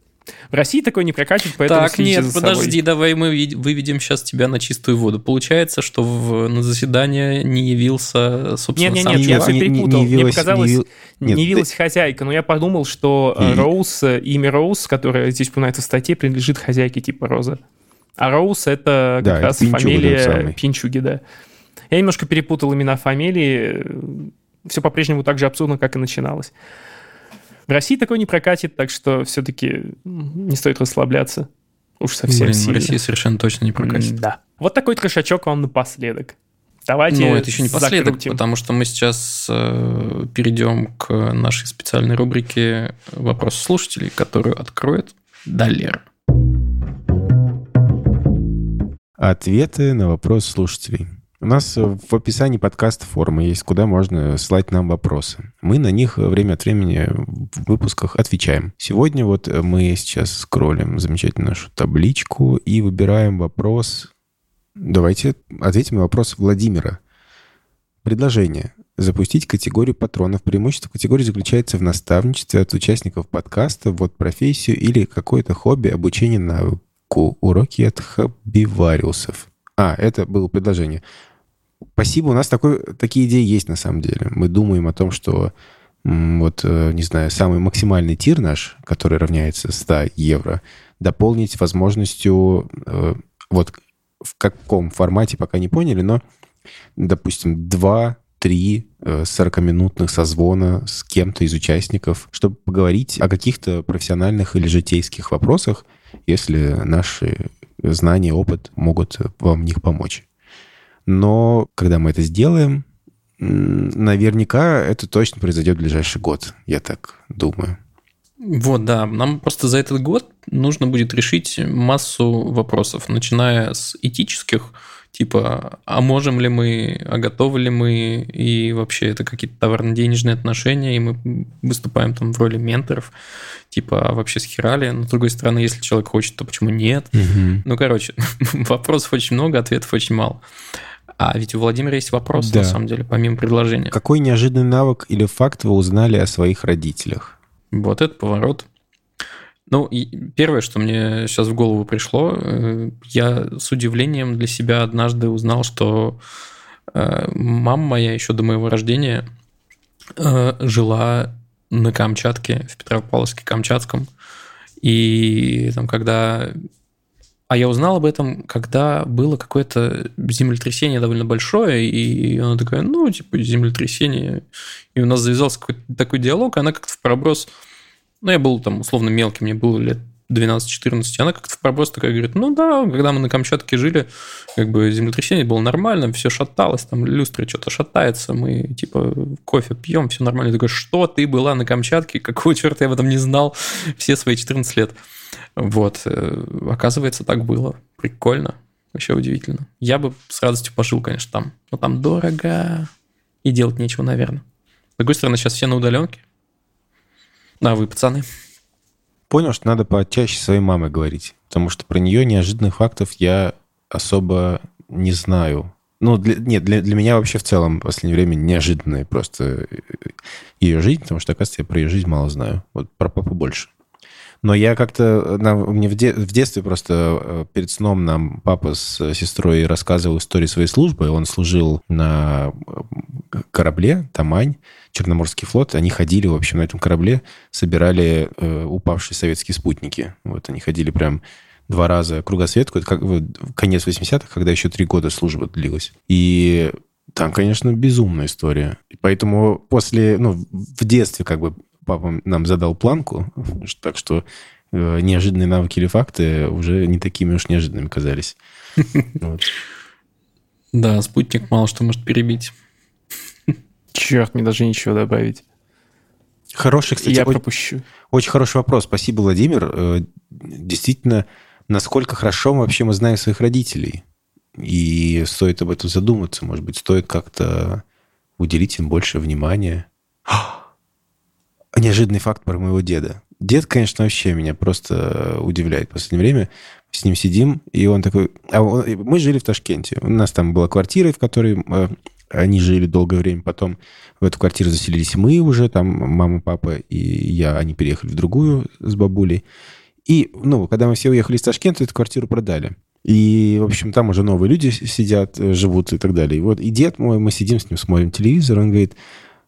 В России такое не прокатит, поэтому Так, нет, за собой. подожди, давай мы выведем сейчас тебя на чистую воду. Получается, что в, на заседание не явился, собственно, Нет, нет, сам нет, Нет, чувак, чувак. я не- не- перепутал. не Мне явилась- показалось, не явил- не, Нет, явилась хозяйка, но я подумал, что И- Роуз, э, имя Роуз, которое здесь упоминается в статье, принадлежит хозяйке типа Роза. А Роуз это как Да, раз Пинчуга тот фамилия. Пинчуги, да. Я немножко перепутал имена фамилии. Все по-прежнему так же абсурдно, как и начиналось. В России такое не прокатит, так что все-таки не стоит расслабляться. Уж совсем Блин, в сильно. России совершенно точно не прокатит. Да. Вот такой трешачок вам напоследок. Давайте Ну, это еще не последок, закрутим. потому что мы сейчас э, перейдем к нашей специальной рубрике «Вопрос слушателей», которую откроет Далер. Ответы на вопрос слушателей. У нас э, в описании подкаста форма есть, куда можно слать нам вопросы. Мы на них э, время от времени в выпусках отвечаем. Сегодня вот э, мы сейчас скроллим замечательную нашу табличку и выбираем вопрос. Давайте ответим на вопрос Владимира. Предложение. Запустить категорию патронов. Преимущество категории заключается в наставничестве от участников подкаста, вот профессию или какое-то хобби, обучение навыку, уроки от хоббивариусов. А, это было предложение. Спасибо, у нас такой, такие идеи есть на самом деле. Мы думаем о том, что вот, э, не знаю, самый максимальный тир наш, который равняется 100 евро, дополнить возможностью, э, вот в каком формате, пока не поняли, но, допустим, 2 три 40-минутных созвона с кем-то из участников, чтобы поговорить о каких-то профессиональных или житейских вопросах, если наши знания, опыт могут вам в них помочь. Но когда мы это сделаем, наверняка это точно произойдет в ближайший год, я так думаю. Вот, да. Нам просто за этот год нужно будет решить массу вопросов, начиная с этических, типа, а можем ли мы, а готовы ли мы, и вообще это какие-то товарно-денежные отношения, и мы выступаем там в роли менторов, типа, а вообще с херали. Но, с другой стороны, если человек хочет, то почему нет? Ну, короче, вопросов очень много, ответов очень мало. А ведь у Владимира есть вопрос, Да. на самом деле, помимо предложения. Какой неожиданный навык или факт вы узнали о своих родителях? Вот это поворот. Ну, первое, что мне сейчас в голову пришло, э, я с удивлением для себя однажды узнал, что э, мама моя еще до моего рождения э, жила на Камчатке, в Петропавловске-Камчатском. И там, когда... А я узнал об этом, когда было какое-то землетрясение довольно большое, и она такая, ну, типа, землетрясение. И у нас завязался какой-то такой диалог, и она как-то в проброс... Ну, я был там условно мелкий, мне было лет 12-14, она как-то в проброс такая говорит, ну да, когда мы на Камчатке жили, как бы землетрясение было нормально, все шаталось, там люстры что-то шатается, мы типа кофе пьем, все нормально. Я такой, что ты была на Камчатке? Какого черта я об этом не знал все свои 14 лет? Вот, э, оказывается, так было. Прикольно, вообще удивительно. Я бы с радостью пожил, конечно, там, но там дорого и делать нечего, наверное. С другой стороны, сейчас все на удаленке. А вы, пацаны? Понял, что надо почаще своей мамой говорить, потому что про нее неожиданных фактов я особо не знаю. Ну, для, нет, для, для меня вообще в целом в последнее время неожиданная просто э, ее жизнь, потому что, оказывается, я про ее жизнь мало знаю. Вот про папу больше. Но я как-то... Мне в, де, в детстве просто э, перед сном нам папа с сестрой рассказывал историю своей службы. Он служил на э, корабле «Тамань», Черноморский флот. Они ходили, в общем, на этом корабле, собирали э, упавшие советские спутники. Вот они ходили прям два раза кругосветку. Это как конец 80-х, когда еще три года служба длилась. И там, конечно, безумная история. И поэтому после, ну, в детстве как бы папа нам задал планку, так что э, неожиданные навыки или факты уже не такими уж неожиданными казались. Да, спутник мало что может перебить. Черт, мне даже ничего добавить. Хороший, кстати, я пропущу. Очень хороший вопрос. Спасибо, Владимир. Э, действительно, насколько хорошо вообще мы знаем своих родителей. И стоит об этом задуматься. Может быть, стоит как-то уделить им больше внимания. Неожиданный факт про моего деда. Дед, конечно, вообще меня просто удивляет в последнее время. С ним сидим, и он такой... А он... Мы жили в Ташкенте. У нас там была квартира, в которой э, они жили долгое время. Потом в эту квартиру заселились мы уже, там мама, папа и я. Они переехали в другую с бабулей. И, ну, когда мы все уехали из Ташкента, эту квартиру продали. И, в общем, там уже новые люди сидят, э, живут и так далее. И вот и дед мой, мы сидим с ним, смотрим телевизор, он говорит,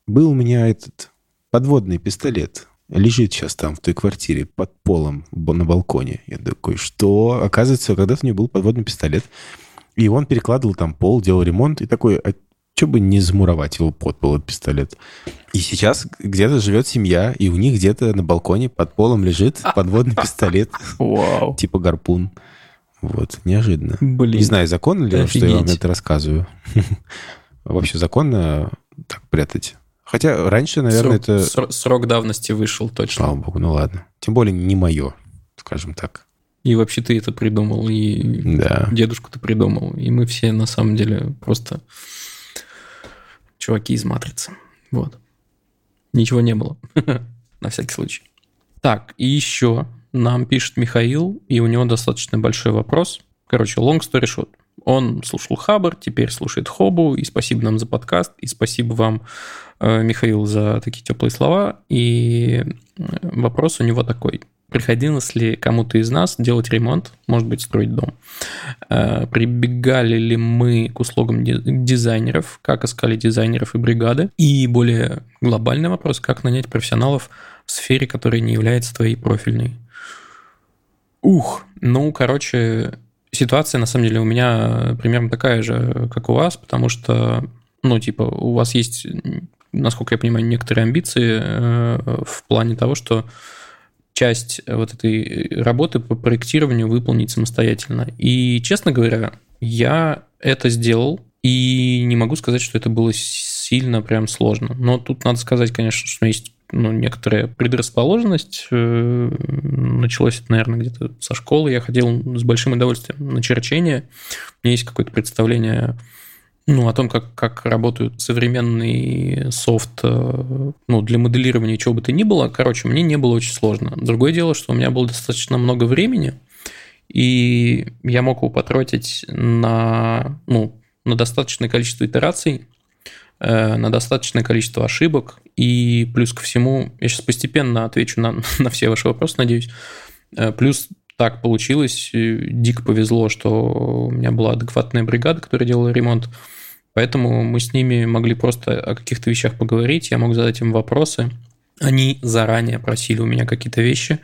был у меня этот подводный пистолет лежит сейчас там, в той квартире, под полом, на балконе. Я такой, что? Оказывается, когда-то у него был подводный пистолет. И он перекладывал там пол, делал ремонт. И такой, что бы не замуровать его под пол, этот пистолет? И сейчас где-то живет семья, и у них где-то на балконе под полом лежит подводный пистолет. Вау. Типа гарпун. Вот, неожиданно. Блин. Не знаю, законно ли, что я вам это рассказываю. Вообще законно так прятать Хотя раньше, наверное, срок, это... Срок, срок давности вышел точно. Слава богу, ну ладно. Тем более не мое, скажем так. И вообще ты это придумал, и да. дедушку ты придумал. И мы все на самом деле просто чуваки из матрицы. Вот. Ничего не было. на всякий случай. Так, и еще нам пишет Михаил, и у него достаточно большой вопрос. Короче, long story short. Он слушал Хабар, теперь слушает Хобу, и спасибо нам за подкаст, и спасибо вам, э, Михаил, за такие теплые слова. И э, вопрос у него такой. Приходилось ли кому-то из нас делать ремонт, может быть, строить дом? Э, прибегали ли мы к услугам дизайнеров, как искали дизайнеров и бригады? И более глобальный вопрос, как нанять профессионалов в сфере, которая не является твоей профильной? Ух, ну, короче, ситуация, на самом деле, у меня примерно такая же, как у вас, потому что, ну, типа, у вас есть, насколько я понимаю, некоторые амбиции э, в плане того, что часть вот этой работы по проектированию выполнить самостоятельно. И, честно говоря, я это сделал, и не могу сказать, что это было сильно прям сложно. Но тут надо сказать, конечно, что есть ну, некоторая предрасположенность. Э, началось это, наверное, где-то со школы. Я ходил с большим удовольствием на черчение. У меня есть какое-то представление ну, о том, как, как работают современный софт э, ну, для моделирования чего бы то ни было. Короче, мне не было очень сложно. Другое дело, что у меня было достаточно много времени, и я мог его потратить на, ну, на достаточное количество итераций, Э, на достаточное количество ошибок. И плюс ко всему, я сейчас постепенно отвечу на, на все ваши вопросы, надеюсь. Э, плюс так получилось, дико повезло, что у меня была адекватная бригада, которая делала ремонт. Поэтому мы с ними могли просто о каких-то вещах поговорить, я мог задать им вопросы. Они заранее просили у меня какие-то вещи.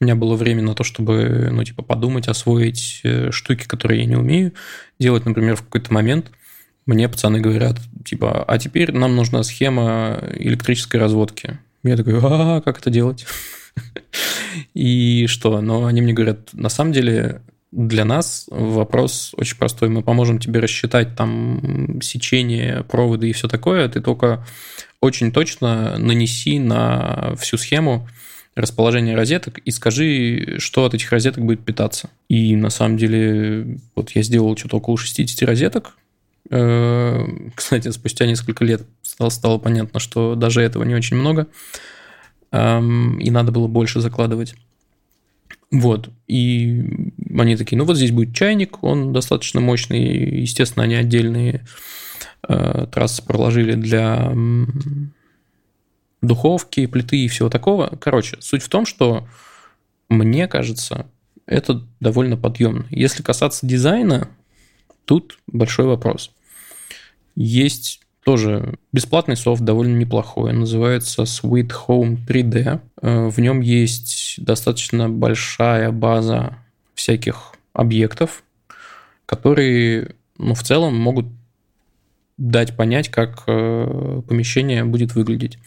У меня было время на то, чтобы, ну, типа, подумать, освоить э, штуки, которые я не умею делать, например, в какой-то момент – мне пацаны говорят, типа, а теперь нам нужна схема электрической разводки. Я такой, а как это делать? И что? Но они мне говорят, на самом деле для нас вопрос очень простой. Мы поможем тебе рассчитать там сечение, проводы и все такое. Ты только очень точно нанеси на всю схему расположение розеток и скажи, что от этих розеток будет питаться. И на самом деле, вот я сделал что-то около 60 розеток. Э, кстати, спустя несколько лет стало, стало понятно, что даже этого не очень много. И надо было больше закладывать. Вот. И они такие, ну вот здесь будет чайник, он достаточно мощный. Естественно, они отдельные э, трассы проложили для духовки, плиты и всего такого. Короче, суть в том, что мне кажется, это довольно подъемно. Если касаться дизайна, тут большой вопрос. Есть тоже бесплатный софт, довольно неплохой. Называется Sweet Home 3D. Э, в нем есть достаточно большая база всяких объектов, которые ну, в целом могут дать понять, как э, помещение будет выглядеть.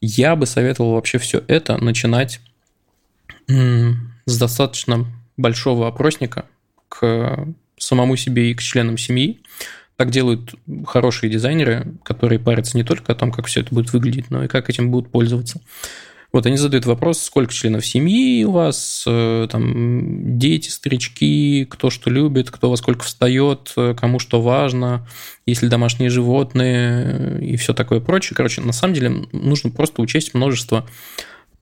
Я бы советовал вообще все это начинать с достаточно большого опросника к самому себе и к членам семьи. Так делают хорошие дизайнеры, которые парятся не только о том, как все это будет выглядеть, но и как этим будут пользоваться. Вот они задают вопрос, сколько членов семьи у вас, э, там, дети, старички, кто что любит, кто во сколько встает, э, кому что важно, есть ли домашние животные и все такое прочее. Короче, на самом деле нужно просто учесть множество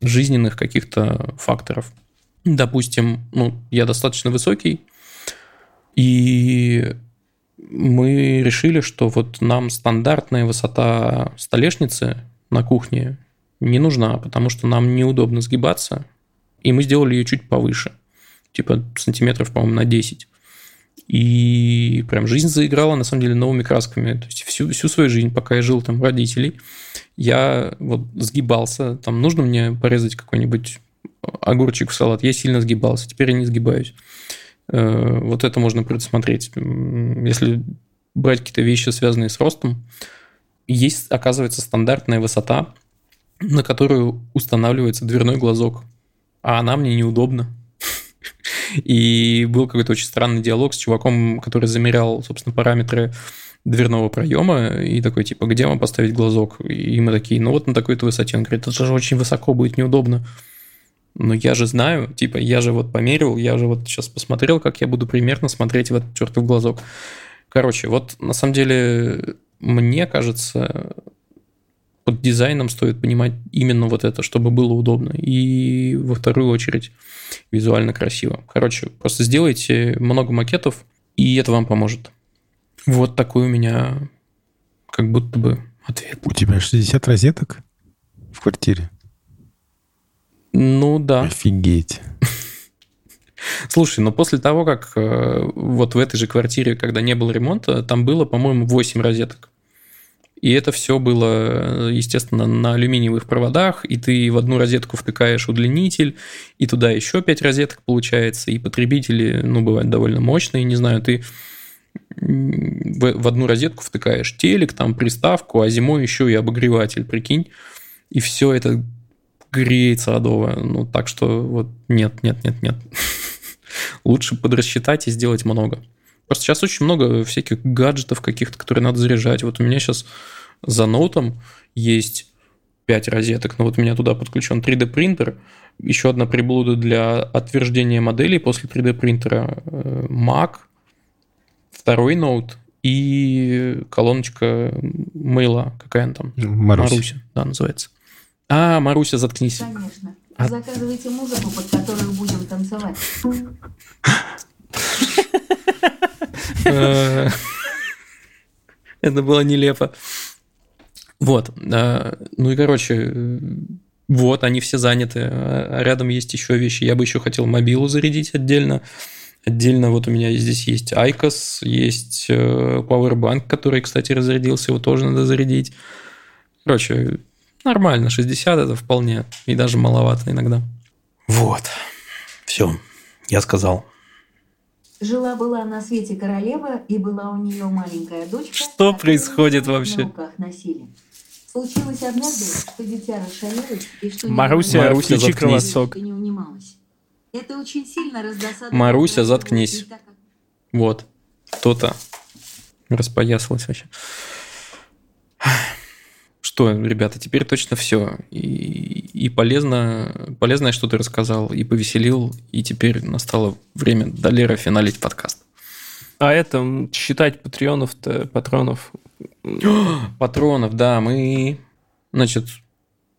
жизненных каких-то факторов. Допустим, ну, я достаточно высокий, и мы решили, что вот нам стандартная высота столешницы на кухне не нужна, потому что нам неудобно сгибаться, и мы сделали ее чуть повыше, типа сантиметров, по-моему, на 10. И прям жизнь заиграла, на самом деле, новыми красками. То есть всю, всю свою жизнь, пока я жил там у родителей, я вот сгибался. Там нужно мне порезать какой-нибудь огурчик в салат. Я сильно сгибался, теперь я не сгибаюсь. Э, вот это можно предусмотреть. Если брать какие-то вещи, связанные с ростом, есть, оказывается, стандартная высота на которую устанавливается дверной глазок. А она мне неудобна. И был какой-то очень странный диалог с чуваком, который замерял, собственно, параметры дверного проема и такой, типа, где вам поставить глазок? И мы такие, ну вот на такой-то высоте. Он говорит, это же очень высоко будет неудобно. Но я же знаю, типа, я же вот померил, я же вот сейчас посмотрел, как я буду примерно смотреть в этот чертов глазок. Короче, вот на самом деле, мне кажется, под дизайном стоит понимать именно вот это, чтобы было удобно. И во вторую очередь визуально красиво. Короче, просто сделайте много макетов, и это вам поможет. Вот такой у меня как будто бы ответ. У тебя 60 розеток в квартире? Ну да. Офигеть. Слушай, но после того, как э, вот в этой же квартире, когда не было ремонта, там было, по-моему, 8 розеток. И это все было, естественно, на алюминиевых проводах, и ты в одну розетку втыкаешь удлинитель, и туда еще 5 розеток получается, и потребители, ну, бывают довольно мощные, не знаю, ты в одну розетку втыкаешь телек, там приставку, а зимой еще и обогреватель, прикинь, и все это греется адово. Ну, так что вот нет, нет, нет, нет. Лучше подрасчитать и сделать много. Просто сейчас очень много всяких гаджетов каких-то, которые надо заряжать. Вот у меня сейчас за ноутом есть 5 розеток, но вот у меня туда подключен 3D принтер, еще одна приблуда для отверждения моделей после 3D принтера э, Mac, второй ноут и колоночка мейла, какая она там? Маруся. Маруся, да, называется. А, Маруся, заткнись. Конечно. А... Заказывайте музыку, под которую будем танцевать. Э, это было нелепо. Вот. А, ну и, короче, вот, они все заняты. А рядом есть еще вещи. Я бы еще хотел мобилу зарядить отдельно. Отдельно вот у меня здесь есть ICOS, есть э, Powerbank, который, кстати, разрядился, его тоже надо зарядить. Короче, нормально, 60 это вполне, и даже маловато иногда. Вот, все, я сказал. Жила-была на свете королева, и была у нее маленькая дочка. Что происходит вообще? На руках носили. Случилось однажды, что дитя расшалилось, и что Маруся, Маруся, включи заткнись. кровосок. Не унималась. Это очень сильно раздосадовало. Маруся, заткнись. как- Вот. Кто-то распоясалось вообще. Что, ребята, теперь точно все. И, и полезно, полезное, что ты рассказал, и повеселил, и теперь настало время Долера финалить подкаст. А это считать патреонов-то, патронов. Патронов, да, мы... Значит,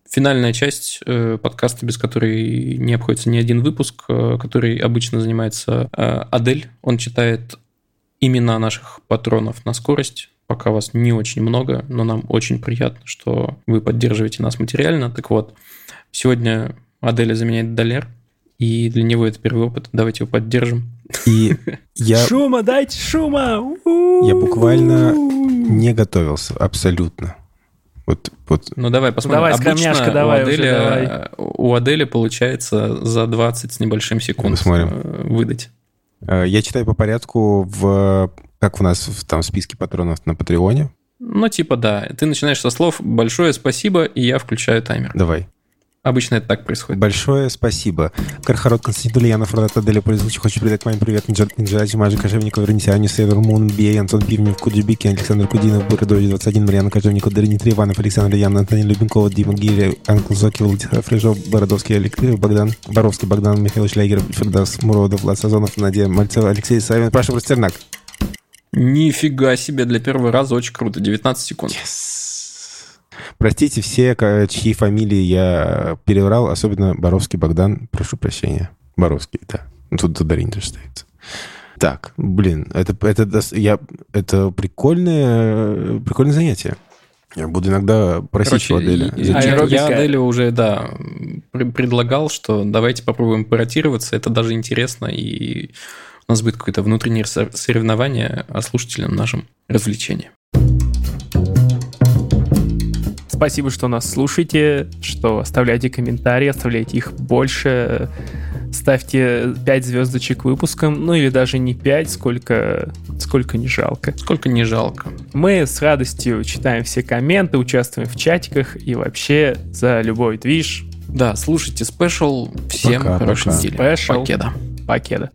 финальная часть э, подкаста, без которой не обходится ни один выпуск, э, который обычно занимается э, Адель. Он читает имена наших патронов на скорость. Пока вас не очень много, но нам очень приятно, что вы поддерживаете нас материально. Так вот, сегодня Аделя заменяет Долер, и для него это первый опыт. Давайте его поддержим. И я, Шума, дайте шума! я буквально не готовился абсолютно. Вот, вот Ну давай посмотрим. Давай, Обычно давай у, уже, Адели, давай. э, у Адели получается за 20 с небольшим секунд Посмотрим. э, выдать. э, я читаю по порядку в как у нас в, там списке патронов на Патреоне. Ну, типа, да. Ты начинаешь со слов «большое спасибо», и я включаю таймер. Давай. Обычно это так происходит. Большое спасибо. Кархарот Константин Ульянов, Родата Деля Пользович. Хочу передать маме привет. Нинджат Нинджази, Мажи Кожевников, Вернисяне, Север Мун, Бей, Антон Пивнев, Куджибики, Александр Кудинов, Буридович, 21, Марьяна Кожевников, Дарини Иванов, Александр Ян, Антонин Любенкова, Дима Гири, Анкл Зоки, Владислав Фрижов, Бородовский, Алексей, Богдан, Боровский, Богдан, Михаил Шлягер, Фердас, Муродов, Влад Сазонов, Надя Мальцева, Алексей Савин, Паша Простернак. Нифига себе, для первого раза очень круто. 19 секунд. Простите все, чьи фамилии я переврал, особенно Боровский Богдан. Прошу прощения. Боровский, да. Ну, Тут Дарин тоже стоит. Так, блин, это, это, я, это прикольное, прикольное занятие. Я буду иногда просить у Аделя. и- Зачем? я, Аэробика. я Аделю уже, да, пр- предлагал, что давайте попробуем паротироваться. Это даже интересно, и у нас будет какое-то внутреннее со- соревнование, а слушателям нашим развлечение. Спасибо, что нас слушаете, что оставляете комментарии, оставляйте их больше, ставьте 5 звездочек выпускам, ну или даже не 5, сколько, сколько не жалко. Сколько не жалко. Мы с радостью читаем все комменты, участвуем в чатиках и вообще за любой движ. Да, слушайте спешл. Всем Пока, хорошей пока. недели. Special. Покеда. Покеда.